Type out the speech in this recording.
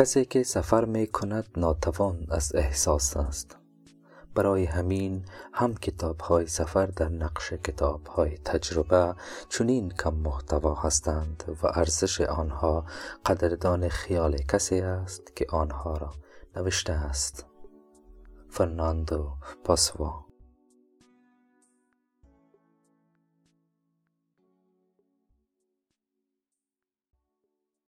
کسی که سفر می کند ناتوان از احساس است. برای همین هم کتاب های سفر در نقش کتاب های تجربه چنین کم محتوا هستند و ارزش آنها قدردان خیال کسی است که آنها را نوشته است. فرناندو پاسوا